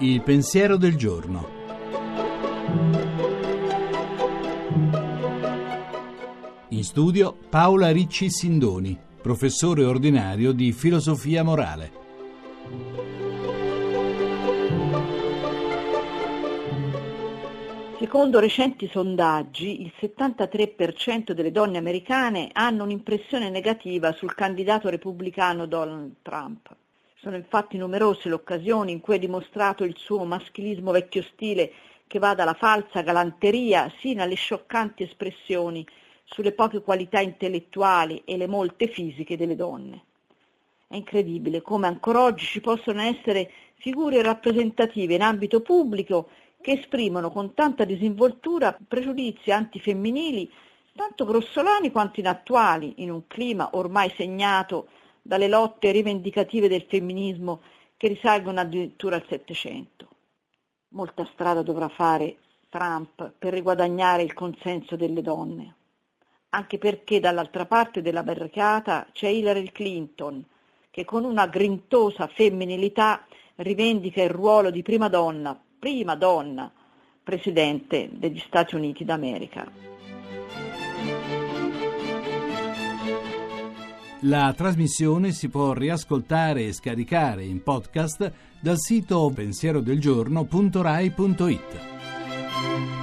Il pensiero del giorno. In studio Paola Ricci Sindoni, professore ordinario di filosofia morale. Secondo recenti sondaggi, il 73% delle donne americane hanno un'impressione negativa sul candidato repubblicano Donald Trump. Sono infatti numerose le occasioni in cui ha dimostrato il suo maschilismo vecchio stile che va dalla falsa galanteria sino alle scioccanti espressioni sulle poche qualità intellettuali e le molte fisiche delle donne. È incredibile come ancora oggi ci possono essere figure rappresentative in ambito pubblico che esprimono con tanta disinvoltura pregiudizi antifemminili tanto grossolani quanto inattuali in un clima ormai segnato dalle lotte rivendicative del femminismo che risalgono addirittura al Settecento. Molta strada dovrà fare Trump per riguadagnare il consenso delle donne, anche perché dall'altra parte della barricata c'è Hillary Clinton, che con una grintosa femminilità rivendica il ruolo di prima donna, prima donna, presidente degli Stati Uniti d'America. La trasmissione si può riascoltare e scaricare in podcast dal sito pensierodelgiorno.rai.it.